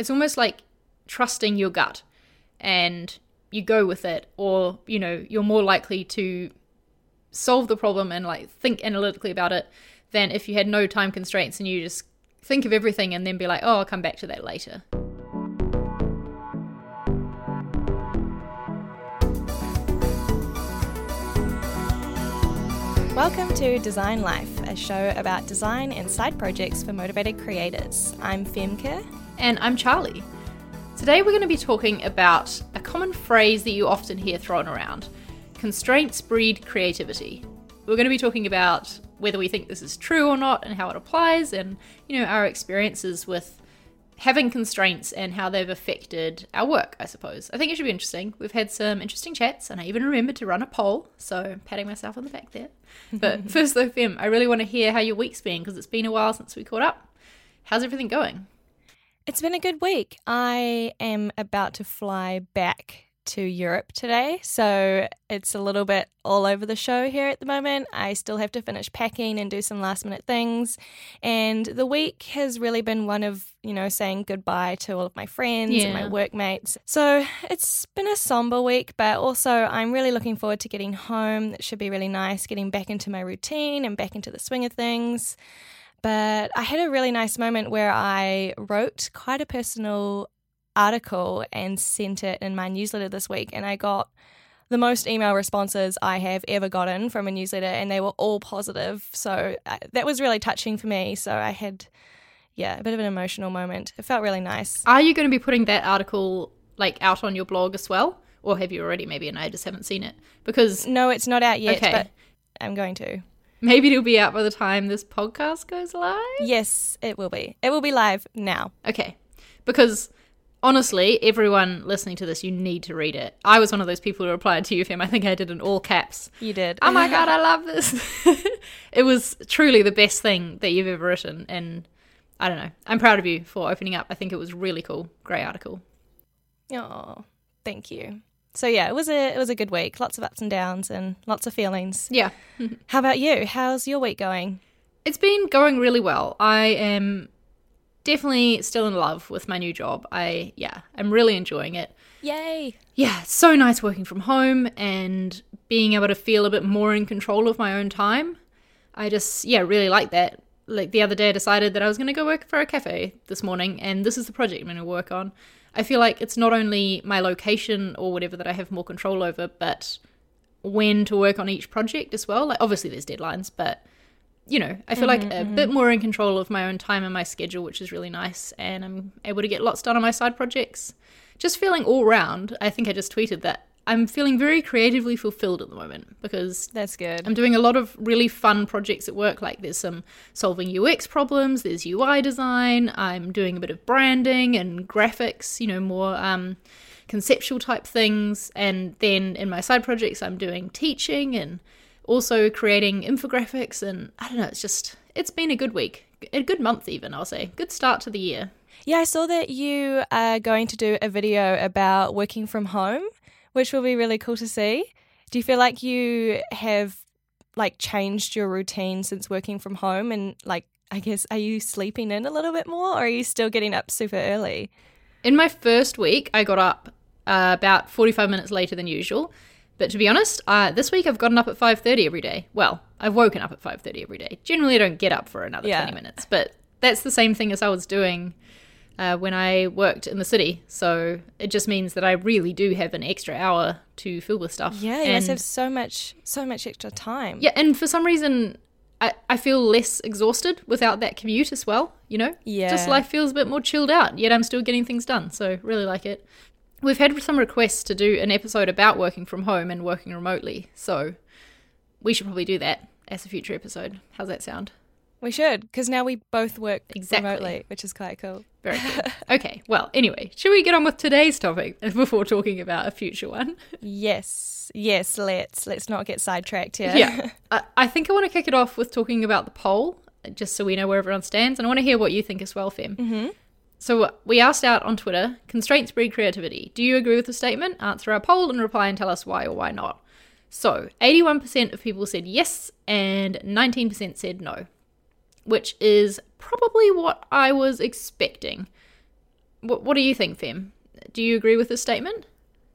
it's almost like trusting your gut and you go with it or you know you're more likely to solve the problem and like think analytically about it than if you had no time constraints and you just think of everything and then be like oh i'll come back to that later Welcome to Design Life, a show about design and side projects for motivated creators. I'm Femke. And i'm charli today we're going to be talking about a common phrase that you often hear thrown around constraints breed creativity we're going to be talking about whether we think this is true or not and how it applies and you know our experiences with having constraints and how they've affected our work, I suppose. I think it should be interesting. We've had some interesting chats, and I even remembered to run a poll, so patting myself on the back there. But first, though, Fem, I really want to hear how your week's been because it's been a while since we caught up. How's everything going? It's been a good week. I am about to fly back to Europe today, so it's a little bit all over the show here at the moment. I still have to finish packing and do some last minute things, and the week has really been one of, you know, saying goodbye to all of my friends and my workmates. So it's been a somber week, but also I'm really looking forward to getting home. It should be really nice getting back into my routine and back into the swing of things. But I had a really nice moment where I wrote quite a personal article and sent it in my newsletter this week, and I got the most email responses I have ever gotten from a newsletter, and they were all positive. So uh, that was really touching for me. So I had, yeah, a bit of an emotional moment. It felt really nice. Are you going to be putting that article like out on your blog as well? Or have you already maybe and I just haven't seen it? Because No, it's not out yet, Okay. but I'm going to. Maybe it'll be out by the time this podcast goes live. Yes, it will be. It will be live now. Okay. Because honestly, everyone listening to this, you need to read it. I was one of those people who replied to you, Fem. I think I did in all caps. You did. Oh my god, I love this. it was truly the best thing that you've ever written. And I don't know. I'm proud of you for opening up. I think it was really cool. Great article. Oh, thank you. So yeah, it was a it was a good week. Lots of ups and downs and lots of feelings. Yeah. How about you? How's your week going? It's been going really well. I am definitely still in love with my new job. I, yeah, I'm really enjoying it. Yay! yeah, so nice working from home and being able to feel a bit more in control of my own time. I just, yeah, really like that. Like the other day, I decided that I was going to go work for a cafe this morning, and this is the project I'm going to work on. I feel like it's not only my location or whatever that I have more control over, but when to work on each project as well. Like, obviously, there's deadlines, but you know, I feel like a mm-hmm, bit mm-hmm. more in control of my own time and my schedule, which is really nice. And I'm able to get lots done on my side projects. Just feeling all round. I think I just tweeted that I'm feeling very creatively fulfilled at the moment because That's good. I'm doing a lot of really fun projects at work. Like there's some solving UX problems, there's UI design, I'm doing a bit of branding and graphics, you know, more um, conceptual type things. And then in my side projects, I'm doing teaching and also creating infographics. And I don't know, it's just, it's been a good week, a good month even, I'll say. Good start to the year. Yeah, I saw that you are going to do a video about working from home, which will be really cool to see. Do you feel like you have like changed your routine since working from home and like I guess are you sleeping in a little bit more or are you still getting up super early? In my first week, I got up uh, about 45 minutes later than usual. But to be honest, uh, this week I've gotten up at 5.30 every day. Well, I've woken up at 5.30 every day. Generally, I don't get up for another Yeah. 20 minutes. But that's the same thing as I was doing uh, when I worked in the city. So it just means that I really do have an extra hour to fill with stuff. Yeah, you must And- have so much so much extra time. yeah, and for some reason, I, I feel less exhausted without that commute as well, you know? Yeah. Just life feels a bit more chilled out, yet I'm still getting things done. So, really like it. We've had some requests to do an episode about working from home and working remotely. So, we should probably do that as a future episode. How's that sound? We should, because now we both work Exactly. remotely, which is quite cool. Very good. okay, well, anyway, should we get on with today's topic before talking about a future one? Yes, yes, let's let's not get sidetracked here. yeah. I, I think I want to kick it off with talking about the poll, just so we know where everyone stands. And I want to hear what you think as well, Fem. Mm-hmm. So we asked out on Twitter constraints breed creativity. Do you agree with the statement? Answer our poll and reply and tell us why or why not. So 81% of people said yes, and 19% said no, which is probably what I was expecting. What, what do you think, Fem? Do you agree with this statement?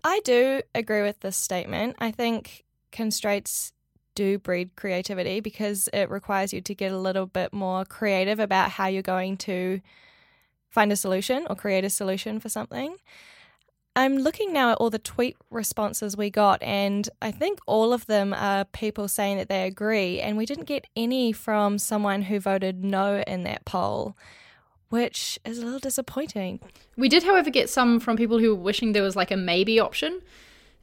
I do agree with this statement. I think constraints do breed creativity because it requires you to get a little bit more creative about how you're going to find a solution or create a solution for something. I'm looking now at all the tweet responses we got, and I think all of them are people saying that they agree, and we didn't get any from someone who voted no in that poll, which is a little disappointing. We did, however, get some from people who were wishing there was like a maybe option,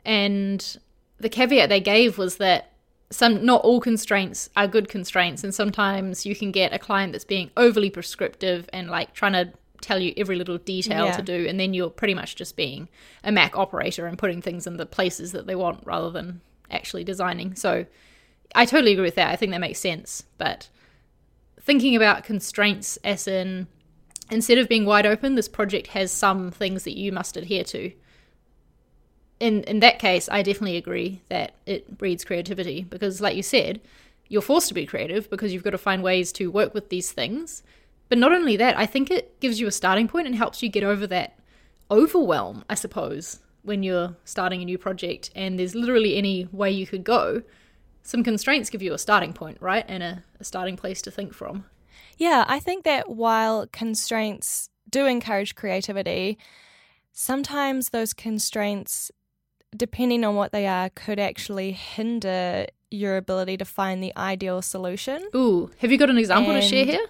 and the caveat they gave was that some not all constraints are good constraints and sometimes you can get a client that's being overly prescriptive and like trying to tell you every little detail Yeah. to do and then you're pretty much just being a mac operator and putting things in the places that they want rather than actually designing so i totally agree with that i think that makes sense but thinking about constraints as in instead of being wide open this project has some things that you must adhere to in in that case, I definitely agree that it breeds creativity because, like you said, you're forced to be creative because you've got to find ways to work with these things. But not only that, I think it gives you a starting point and helps you get over that overwhelm, I suppose, when you're starting a new project and there's literally any way you could go. Some constraints give you a starting point, right? And a, a starting place to think from. Yeah, I think that while constraints do encourage creativity, sometimes those constraints, depending on what they are, could actually hinder your ability to find the ideal solution. Ooh, have you got an example to share here?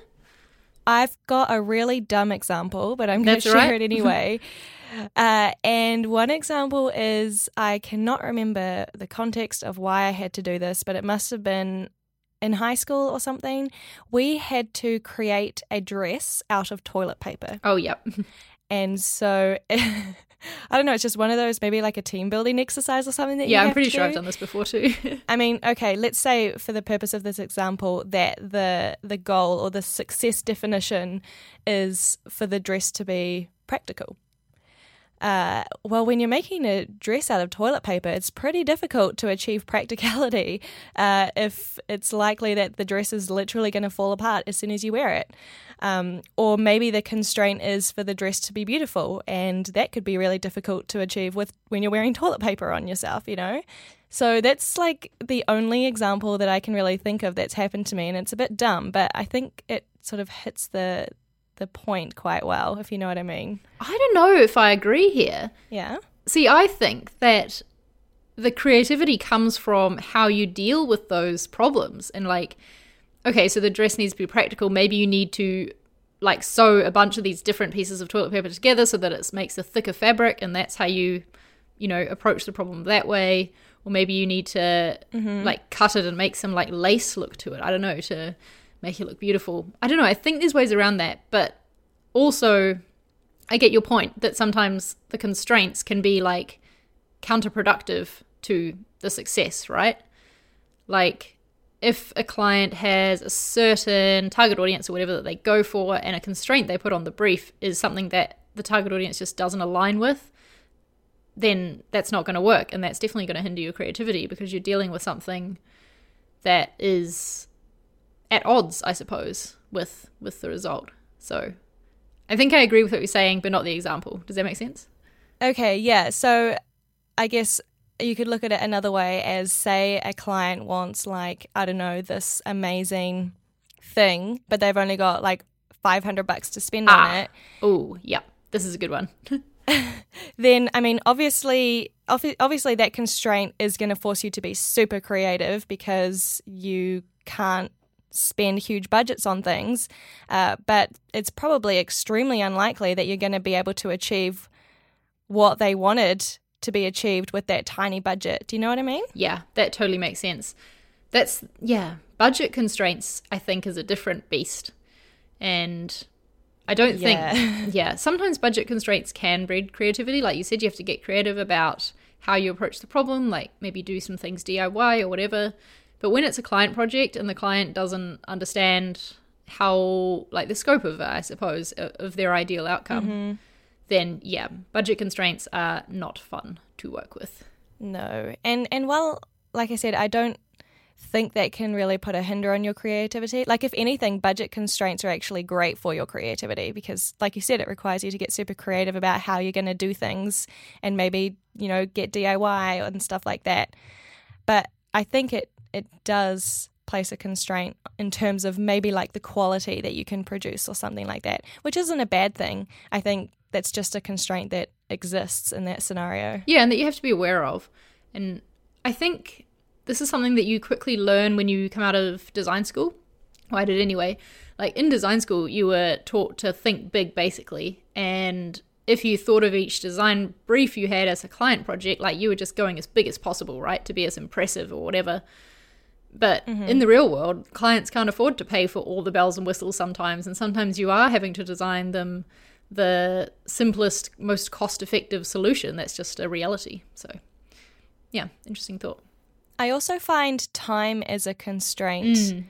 I've got a really dumb example, but I'm going to share right. it anyway. uh, and one example is I cannot remember the context of why I had to do this, but it must have been in high school or something. We had to create a dress out of toilet paper. Oh, yep. And so I don't know, it's just one of those maybe like a team building exercise or something that Yeah, I'm pretty sure I've done this before too. I mean, okay, let's say for the purpose of this example that the the goal or the success definition is for the dress to be practical. Uh, well, when you're making a dress out of toilet paper, it's pretty difficult to achieve practicality uh, if it's likely that the dress is literally going to fall apart as soon as you wear it. Um, or maybe the constraint is for the dress to be beautiful, and that could be really difficult to achieve with when you're wearing toilet paper on yourself, you know? So that's like the only example that I can really think of that's happened to me, and it's a bit dumb, but I think it sort of hits the the point quite well, if you know what I mean. I don't know if I agree here. Yeah. See, I think that the creativity comes from how you deal with those problems. And, like, okay, so the dress needs to be practical. Maybe you need to, like, sew a bunch of these different pieces of toilet paper together so that it makes a thicker fabric. And that's how you, you know, approach the problem that way. Or maybe you need to, mm-hmm. like, cut it and make some, like, lace look to it. I don't know, to make it look beautiful. I don't know. I think there's ways around that. But also, I get your point that sometimes the constraints can be like counterproductive to the success, right? Like if a client has a certain target audience or whatever that they go for and a constraint they put on the brief is something that the target audience just doesn't align with, then that's not going to work and that's definitely going to hinder your creativity because you're dealing with something that is at odds, I suppose, with with the result. So I think I agree with what you're saying, but not the example. Does that make sense? Okay, yeah. So I guess you could look at it another way as say a client wants like, I don't know, this amazing thing, but they've only got like 500 bucks to spend on Ah. it. Oh, yeah. This is a good one. then I mean, obviously, obviously that constraint is going to force you to be super creative because you can't spend huge budgets on things. Uh, but it's probably extremely unlikely that you're going to be able to achieve what they wanted to be achieved with that tiny budget. Do you know what I mean? yeah, that totally makes sense. That's, yeah, budget constraints, I think, is a different beast. And I don't Yeah. think, yeah, sometimes budget constraints can breed creativity. Like you said, you have to get creative about how you approach the problem, like maybe do some things DIY or whatever. But when it's a client project and the client doesn't understand how, like, the scope of it, I suppose, of their ideal outcome, mm-hmm. then yeah, budget constraints are not fun to work with. No. And and while like I said, I don't think that can really put a hinder on your creativity. Like, if anything, budget constraints are actually great for your creativity because, like you said, it requires you to get super creative about how you're going to do things and maybe, you know, get DIY and stuff like that. But I think it, it does place a constraint in terms of maybe like the quality that you can produce or something like that, which isn't a bad thing. I think that's just a constraint that exists in that scenario. Yeah, and that you have to be aware of. And I think this is something that you quickly learn when you come out of design school. Well, I did anyway. Like in design school, you were taught to think big basically. And if you thought of each design brief you had as a client project, like you were just going as big as possible, right? To be as impressive or whatever. But mm-hmm. in the real world, clients can't afford to pay for all the bells and whistles sometimes. And sometimes you are having to design them the simplest, most cost effective solution. That's just a reality. So, yeah, interesting thought. I also find time as a constraint mm.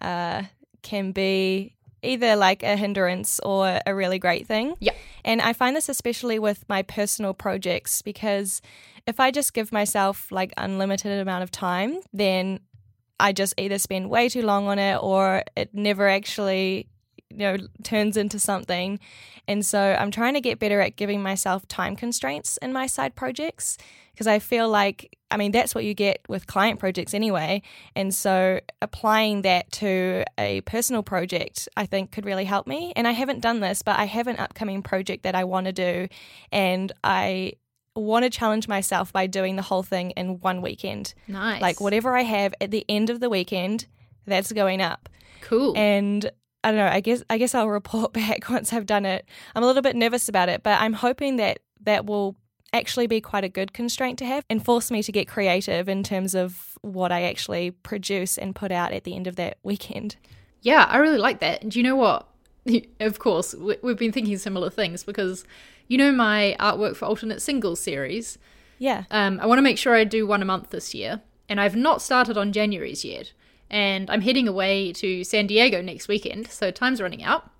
uh, can be either like a hindrance or a really great thing. Yeah. And I find this especially with my personal projects because if I just give myself like unlimited amount of time, then I just either spend way too long on it or it never actually you know turns into something. And so i'm trying to get better at giving myself time constraints in my side projects because i feel like i mean that's what you get with client projects anyway. And so applying that to a personal project i think could really help me. And i haven't done this but i have an upcoming project that i want to do and i want to challenge myself by doing the whole thing in one weekend nice like whatever i have at the end of the weekend that's going up Cool. And I don't know. I guess I guess I'll report back once I've done it. I'm a little bit nervous about it, but I'm hoping that that will actually be quite a good constraint to have and force me to get creative in terms of what I actually produce and put out at the end of that weekend. Yeah, I really like that. And do you know what? Of course, we've been thinking similar things because you know my artwork for alternate singles series. Yeah. Um, I want to make sure I do one a month this year, and I've not started on January's yet and I'm heading away to San Diego next weekend, so time's running out.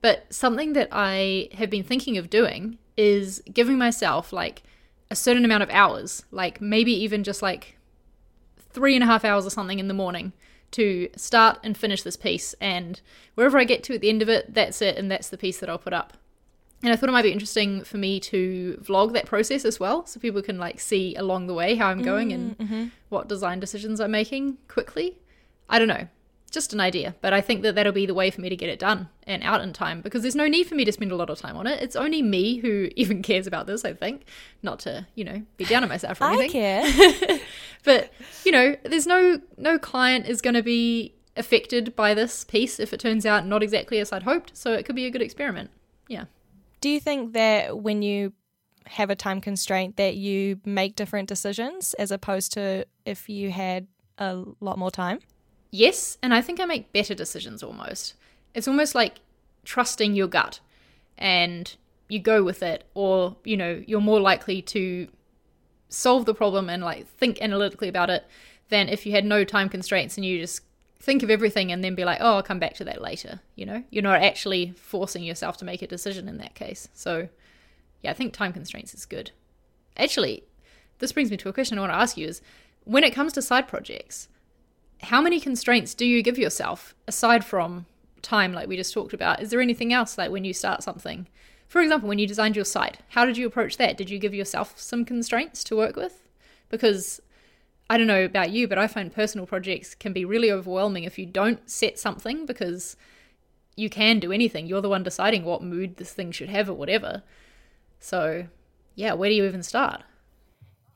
But something that I have been thinking of doing is giving myself like a certain amount of hours, like maybe even just like three and a half hours or something in the morning to start and finish this piece. And wherever I get to at the end of it, that's it, and that's the piece that I'll put up. And I thought it might be interesting for me to vlog that process as well, so people can like see along the way how I'm going mm, and mm-hmm. what design decisions I'm making quickly. I don't know. Just an idea, but I think that that'll be the way for me to get it done and out in time because there's no need for me to spend a lot of time on it. It's only me who even cares about this, I think. Not to, you know, be down on myself or anything. I care. but, you know, there's no no client is going to be affected by this piece if it turns out not exactly as I'd hoped, so it could be a good experiment. Yeah. Do you think that when you have a time constraint that you make different decisions as opposed to if you had a lot more time? Yes, and I think I make better decisions almost. It's almost like trusting your gut and you go with it, or, you know, you're more likely to solve the problem and like think analytically about it than if you had no time constraints and you just think of everything and then be like, oh, I'll come back to that later. You know, you're not actually forcing yourself to make a decision in that case. So, yeah, I think time constraints is good. Actually, this brings me to a question I want to ask you is when it comes to side projects, how many constraints do you give yourself aside from time, like we just talked about? Is there anything else, like when you start something? For example, when you designed your site, how did you approach that? Did you give yourself some constraints to work with? Because I don't know about you, but I find personal projects can be really overwhelming if you don't set something because you can do anything. You're the one deciding what mood this thing should have or whatever. So, yeah, where do you even start?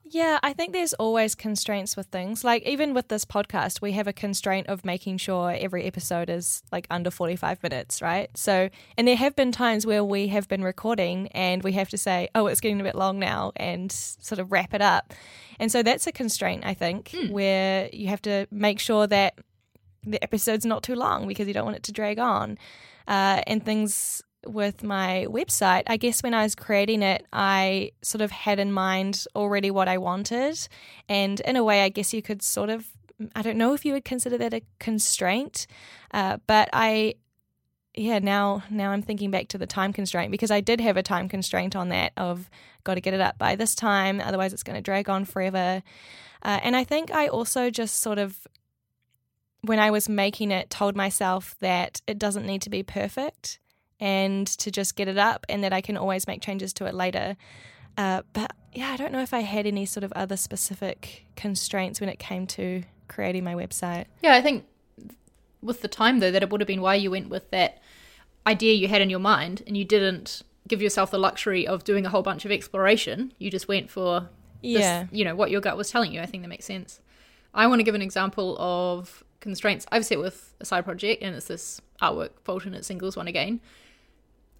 Yeah, I think there's always constraints with things. Like even with this podcast, we have a constraint of making sure every episode is like under 45 minutes, right? So, and there have been times where we have been recording and we have to say, "Oh, it's getting a bit long now," and sort of wrap it up. And so that's a constraint, I think, mm. where you have to make sure that the episode's not too long because you don't want it to drag on. Uh, and things with my website, I guess when I was creating it, I sort of had in mind already what I wanted. And in a way, I guess you could sort of, I don't know if you would consider that a constraint, uh, but I, yeah, now now I'm thinking back to the time constraint because I did have a time constraint on that of got to get it up by this time, otherwise it's going to drag on forever. Uh, and I think I also just sort of when I was making it, told myself that it doesn't need to be perfect and to just get it up and that I can always make changes to it later. Uh, but yeah, I don't know if I had any sort of other specific constraints when it came to creating my website. Yeah, I think with the time though, that it would have been why you went with that idea you had in your mind and you didn't give yourself the luxury of doing a whole bunch of exploration. You just went for yeah. This, you know, what your gut was telling you. I think that makes sense. I want to give an example of constraints I've set with a side project, and it's this artwork alternate singles one again.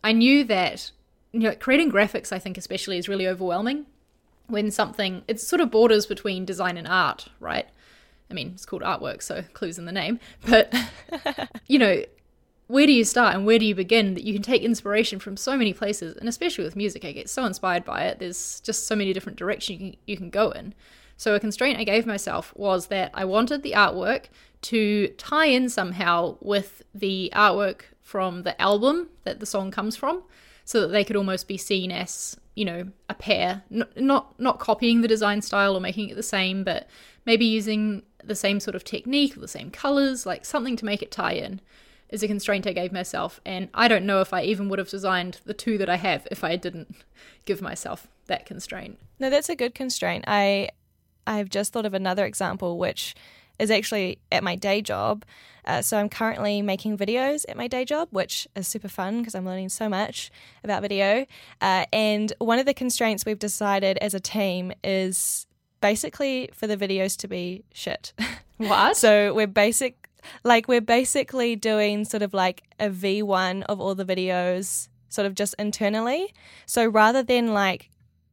I knew that you know creating graphics, I think especially, is really overwhelming when something it sort of borders between design and art, right? I mean, it's called artwork, so clues in the name. But you know, where do you start and where do you begin? That you can take inspiration from so many places, and especially with music, I get so inspired by it. There's just so many different directions you can, you can go in. So, a constraint I gave myself was that I wanted the artwork to tie in somehow with the artwork from the album that the song comes from, so that they could almost be seen as, you know, a pair. Not, not, not copying the design style or making it the same, but maybe using the same sort of technique or the same colors, like something to make it tie in is a constraint I gave myself. And I don't know if I even would have designed the two that I have if I didn't give myself that constraint. No, that's a good constraint. I I've just thought of another example, which is actually at my day job. Uh, so I'm currently making videos at my day job, which is super fun because I'm learning so much about video. Uh, and one of the constraints we've decided as a team is basically for the videos to be shit. What? so we're basic, like we're basically doing sort of like a V1 of all the videos, sort of just internally. So rather than like,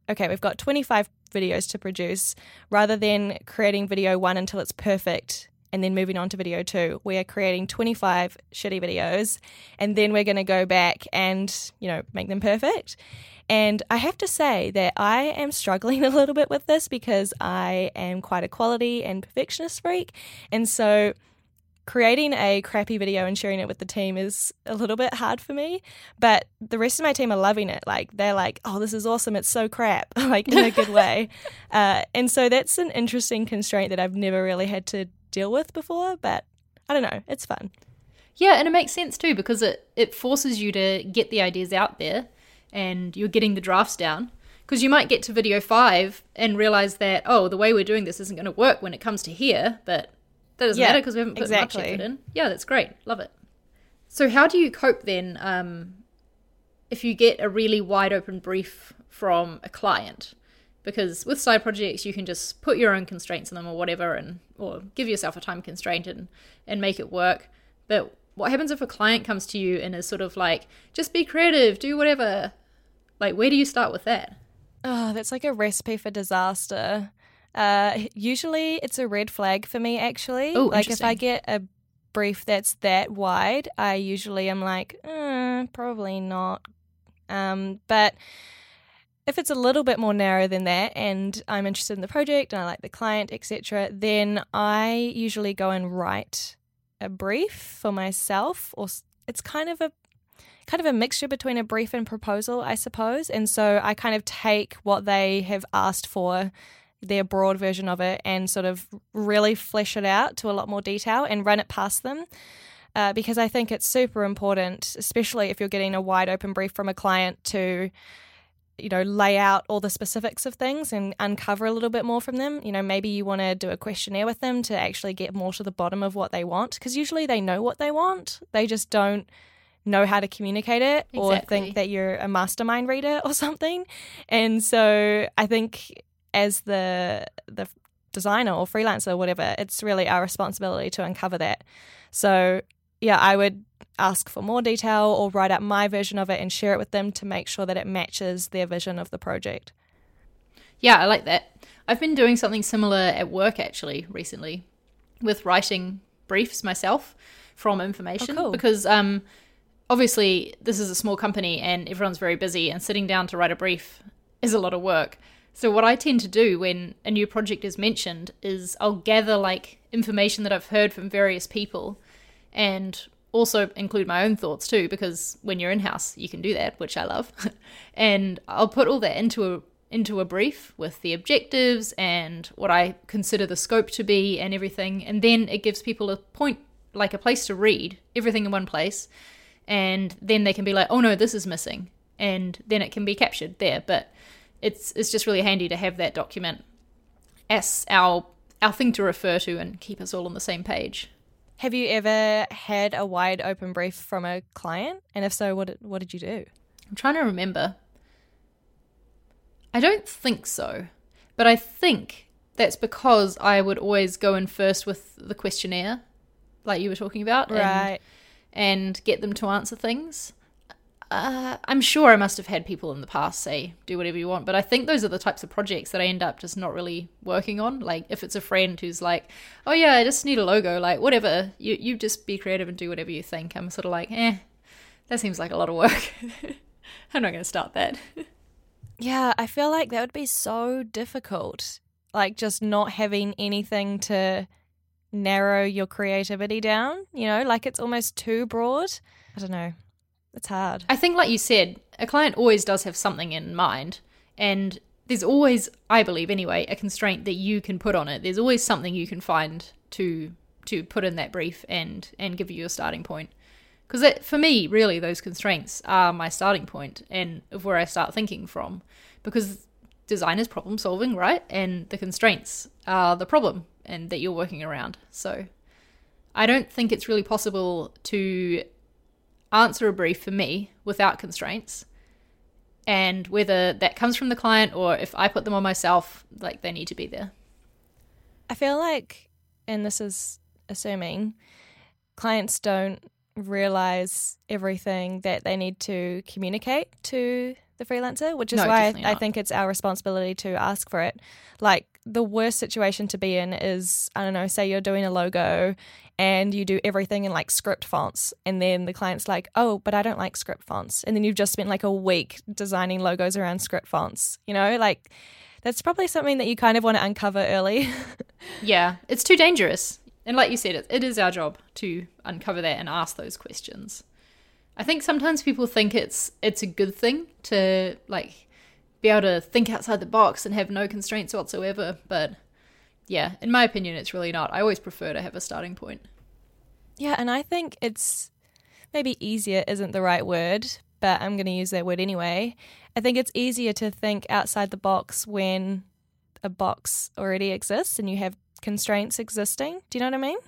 okay, we've got 25 videos to produce rather than creating video one until it's perfect and then moving on to video two. We are creating 25 shitty videos and then we're going to go back and, you know, make them perfect. And I have to say that I am struggling a little bit with this because I am quite a quality and perfectionist freak. And so creating a crappy video and sharing it with the team is a little bit hard for me. But the rest of my team are loving it. Like they're like, "Oh, this is awesome! It's so crap!" like in a good way. Uh, and so that's an interesting constraint that I've never really had to deal with before. But I don't know, it's fun. Yeah, and it makes sense too because it it forces you to get the ideas out there, and you're getting the drafts down. Because you might get to video five and realize that, oh, the way we're doing this isn't going to work when it comes to here, but that doesn't yeah, matter because we haven't put exactly. much effort in. Yeah, that's great. Love it. So, how do you cope then um, if you get a really wide open brief from a client? Because with side projects, you can just put your own constraints on them or whatever, and or give yourself a time constraint and and make it work. But what happens if a client comes to you and is sort of like, just be creative, do whatever? Like, where do you start with that? Oh, that's like a recipe for disaster. Uh, usually it's a red flag for me, actually. Ooh, like if I get a brief that's that wide, I usually am like, eh, probably not. Um, but if it's a little bit more narrow than that and I'm interested in the project and I like the client, etc., then I usually go and write a brief for myself or it's kind of a kind of a mixture between a brief and proposal, I suppose. And so I kind of take what they have asked for their broad version of it and sort of really flesh it out to a lot more detail and run it past them. Uh, because I think it's super important, especially if you're getting a wide open brief from a client to, you know, lay out all the specifics of things and uncover a little bit more from them. You know, maybe you want to do a questionnaire with them to actually get more to the bottom of what they want, because usually they know what they want, they just don't know how to communicate it exactly. or think that you're a mastermind reader or something. And so I think as the the designer or freelancer or whatever, it's really our responsibility to uncover that. So yeah, I would ask for more detail or write out my version of it and share it with them to make sure that it matches their vision of the project. Yeah, I like that. I've been doing something similar at work actually recently with writing briefs myself from information oh, cool. because um, obviously this is a small company and everyone's very busy and sitting down to write a brief is a lot of work. So what I tend to do when a new project is mentioned is I'll gather like information that I've heard from various people and also include my own thoughts too because when you're in house you can do that, which I love. and I'll put all that into a into a brief with the objectives and what I consider the scope to be and everything. And then it gives people a point, like a place to read everything in one place. And then they can be like, oh no, this is missing. And then it can be captured there. But it's it's just really handy to have that document as our our thing to refer to and keep us all on the same page. Have you ever had a wide open brief from a client? And if so, what what did you do? I'm trying to remember. I don't think so, but I think that's because I would always go in first with the questionnaire, like you were talking about, Right. and, and get them to answer things. Uh, I'm sure I must have had people in the past say, do whatever you want, but I think those are the types of projects that I end up just not really working on. Like, if it's a friend who's like, oh, yeah, I just need a logo, like, whatever, you, you just be creative and do whatever you think. I'm sort of like, eh, that seems like a lot of work. I'm not going to start that. Yeah, I feel like that would be so difficult. Like just not having anything to narrow your creativity down, you know, like it's almost too broad. I don't know. It's hard. I think, like you said, a client always does have something in mind, and there's always, I believe anyway, a constraint that you can put on it. There's always something you can find to to put in that brief and and give you a starting point. Because for me, really, those constraints are my starting point and of where I start thinking from. Because design is problem solving, right? And the constraints are the problem and that you're working around. So I don't think it's really possible to answer a brief for me without constraints. And whether that comes from the client or if I put them on myself, like they need to be there. I feel like, and this is assuming, clients don't realize everything that they need to communicate to the freelancer, which is No, why I, I think it's our responsibility to ask for it. Like the worst situation to be in is I don't know, say you're doing a logo and you do everything in like script fonts, and then the client's like, "Oh, but I don't like script fonts," and then you've just spent like a week designing logos around script fonts. You know, like that's probably something that you kind of want to uncover early. Yeah, it's too dangerous. And like you said, it, it is our job to uncover that and ask those questions. I think sometimes people think it's it's a good thing to like be able to think outside the box and have no constraints whatsoever, but yeah, in my opinion it's really not. I always prefer to have a starting point. Yeah, and I think it's maybe easier isn't the right word, but I'm going to use that word anyway. I think it's easier to think outside the box when a box already exists and you have constraints existing. Do you know what I mean?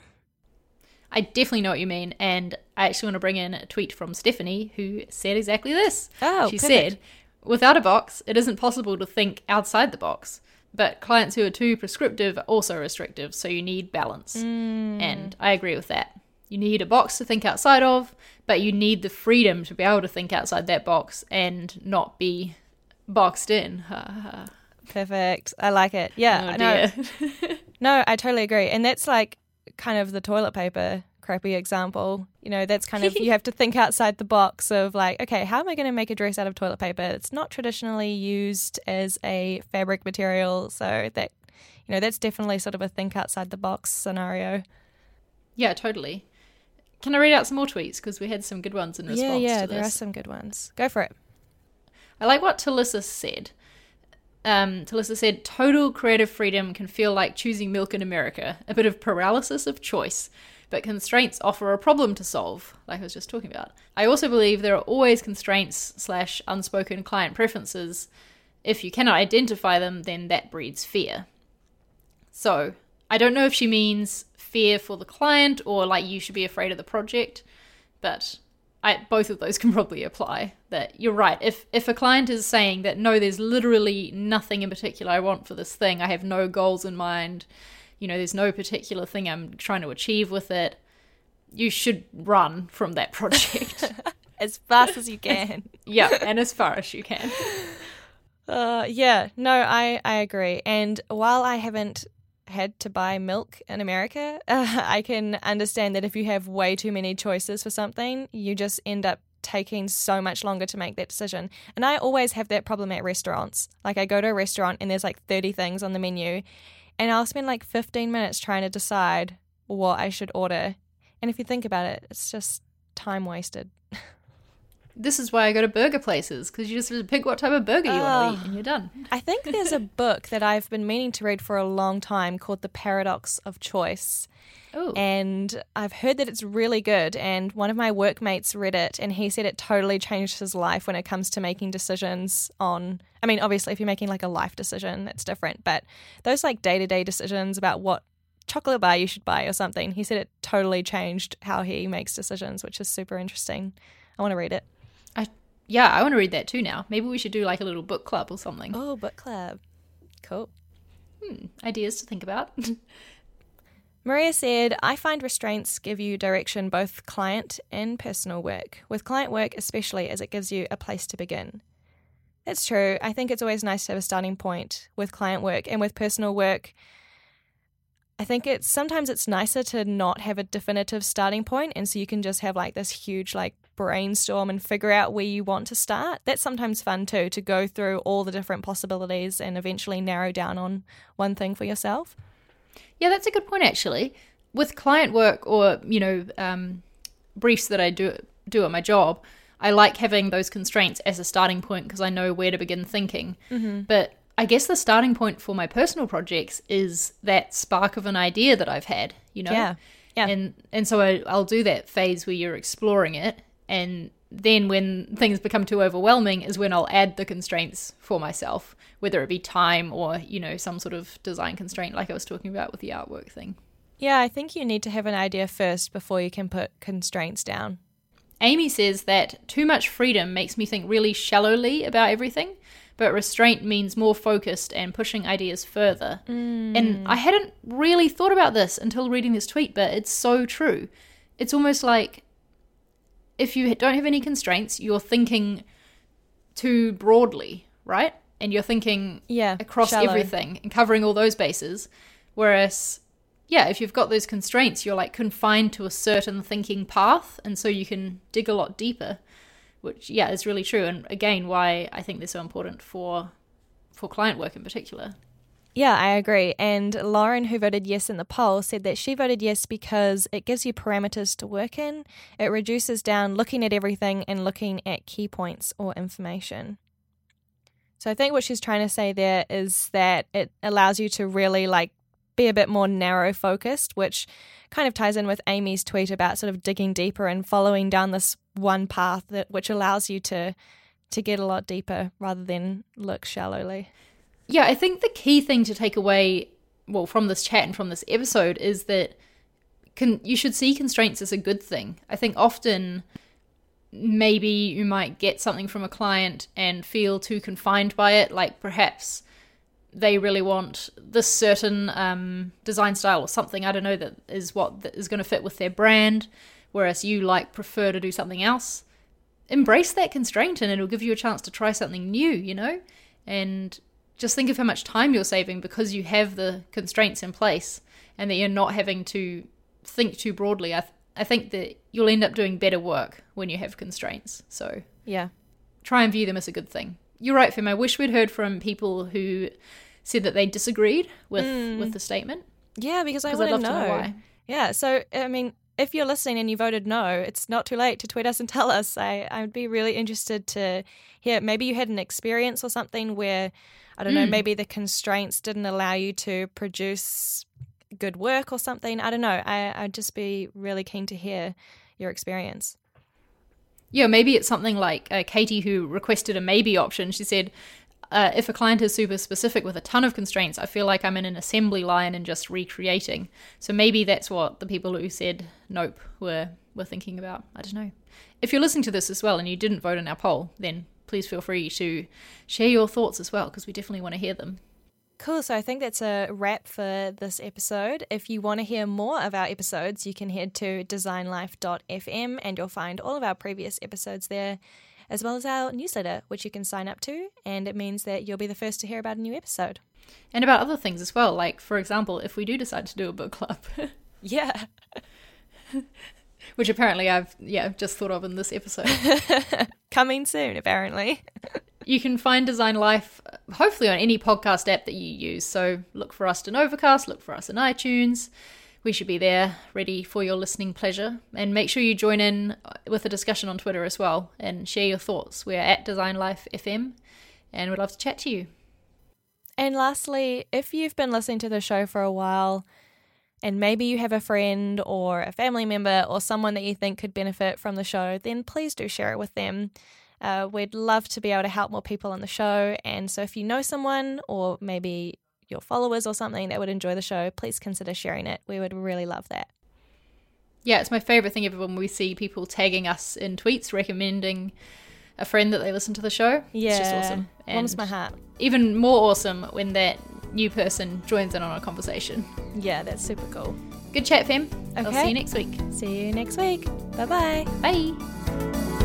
I definitely know what you mean, and I actually want to bring in a tweet from Stephanie who said exactly this. Oh, she perfect. said, "Without a box, it isn't possible to think outside the box. But clients who are too prescriptive are also restrictive, so you need balance." Mm. And I agree with that. You need a box to think outside of, but you need the freedom to be able to think outside that box and not be boxed in. Perfect. I like it. Yeah. Oh, no, no, I totally agree. And that's like kind of the toilet paper crappy example. You know, that's kind of you have to think outside the box of like, okay, how am I going to make a dress out of toilet paper? It's not traditionally used as a fabric material, so that you know, that's definitely sort of a think outside the box scenario. yeah, totally. Can I read out some more tweets because we had some good ones in response yeah, yeah, to there are some good ones. Go for it. I like what Talissa said. Um, Talissa said, total creative freedom can feel like choosing milk in America, a bit of paralysis of choice, but constraints offer a problem to solve, like I was just talking about. I also believe there are always constraints slash unspoken client preferences. If you cannot identify them, then that breeds fear. So, I don't know if she means fear for the client or like you should be afraid of the project, but I, both of those can probably apply. That you're right. If if a client is saying that no, there's literally nothing in particular I want for this thing. I have no goals in mind. You know, there's no particular thing I'm trying to achieve with it. You should run from that project. As fast as you can. yeah, and as far as you can. Uh, yeah, no, I, I agree. And while I haven't had to buy milk in America, uh, I can understand that if you have way too many choices for something, you just end up taking so much longer to make that decision. And I always have that problem at restaurants. Like, I go to a restaurant and there's like 30 things on the menu, and I'll spend like 15 minutes trying to decide what I should order. And if you think about it, it's just time wasted. This is why I go to burger places because you just pick what type of burger you want to eat and you're done. Oh, I think there's a book that I've been meaning to read for a long time called The Paradox of Choice. Oh, And I've heard that it's really good. And one of my workmates read it and he said it totally changed his life when it comes to making decisions on. I mean, obviously, if you're making like a life decision, that's different. But those like day to day decisions about what chocolate bar you should buy or something, he said it totally changed how he makes decisions, which is super interesting. I want to read it. Yeah, I want to read that too now. Maybe we should do like a little book club or something. Oh, book club. Cool. Hmm, ideas to think about. Maria said, I find restraints give you direction both client and personal work, with client work especially as it gives you a place to begin. That's true. I think it's always nice to have a starting point with client work and with personal work. I think it's sometimes it's nicer to not have a definitive starting point and so you can just have like this huge like brainstorm and figure out where you want to start. That's sometimes fun too to go through all the different possibilities and eventually narrow down on one thing for yourself. Yeah, that's a good point actually. With client work or you know um, briefs that I do do at my job, I like having those constraints as a starting point because I know where to begin thinking. But I guess the starting point for my personal projects is that spark of an idea that I've had. You know, Yeah. Yeah. and and so I, I'll do that phase where you're exploring it, and then when things become too overwhelming is when I'll add the constraints for myself, whether it be time or you know some sort of design constraint, like I was talking about with the artwork thing. Yeah, I think you need to have an idea first before you can put constraints down. Amy says that too much freedom makes me think really shallowly about everything, but restraint means more focused and pushing ideas further. And mm. I hadn't really thought about this until reading this tweet, but it's so true. It's almost like if you don't have any constraints, you're thinking too broadly, right? And you're thinking Yeah, across shallow. everything and covering all those bases. Whereas, yeah, if you've got those constraints, you're like confined to a certain thinking path, and so you can dig a lot deeper, which yeah is really true. And again, why I think they're so important for for client work in particular. Yeah, I agree. And Lauren, who voted yes in the poll, said that she voted yes because it gives you parameters to work in. It reduces down looking at everything and looking at key points or information. So I think what she's trying to say there is that it allows you to really like be a bit more narrow focused, which kind of ties in with Amy's tweet about sort of digging deeper and following down this one path that which allows you to to get a lot deeper rather than look shallowly. Yeah, I think the key thing to take away, well, from this chat and from this episode is that can you should see constraints as a good thing. I think often maybe you might get something from a client and feel too confined by it, like perhaps they really want this certain um, design style or something. I don't know that is what is going to fit with their brand, whereas you like prefer to do something else. Embrace that constraint, and it'll give you a chance to try something new. You know, and just think of how much time you're saving because you have the constraints in place, and that you're not having to think too broadly. I th- I think that you'll end up doing better work when you have constraints. So Yeah. try and view them as a good thing. You're right, Fem. I wish we'd heard from people who said that they disagreed with mm. with the statement. Yeah, because I want I'd love to to know. know why. Yeah, so I mean, if you're listening and you voted no, it's not too late to tweet us and tell us. I I'd be really interested to hear. Maybe you had an experience or something where I don't know. Maybe the constraints didn't allow you to produce good work or something. I don't know. I I'd just be really keen to hear your experience. Yeah, maybe it's something like uh, Katie who requested a maybe option. She said, uh, if a client is super specific with a ton of constraints, I feel like I'm in an assembly line and just recreating. So maybe that's what the people who said nope were were thinking about. I don't know. If you're listening to this as well and you didn't vote in our poll, then please feel free to share your thoughts as well because we definitely want to hear them. Cool. So I think that's a wrap for this episode. If you want to hear more of our episodes, you can head to designlife.fm and you'll find all of our previous episodes there, as well as our newsletter, which you can sign up to. And it means that you'll be the first to hear about a new episode. And about other things as well, like for example, if we do decide to do a book club, Yeah. which apparently I've yeah just thought of in this episode. Coming soon, apparently. You can find Design Life hopefully on any podcast app that you use. So look for us in Overcast, look for us in iTunes. We should be there ready for your listening pleasure. And make sure you join in with a discussion on Twitter as well and share your thoughts. We're at Design Life FM and we'd love to chat to you. And lastly, if you've been listening to the show for a while and maybe you have a friend or a family member or someone that you think could benefit from the show, then please do share it with them. Uh, we'd love to be able to help more people on the show. And so if you know someone or maybe your followers or something that would enjoy the show, please consider sharing it. We would really love that. Yeah, it's my favorite thing ever when we see people tagging us in tweets recommending a friend that they listen to the show. Yeah, it's just awesome. And warms my heart. Even more awesome when that new person joins in on a conversation. Yeah, that's super cool. Good chat, fam. Okay. I'll see you next week. See you next week. Bye-bye. Bye.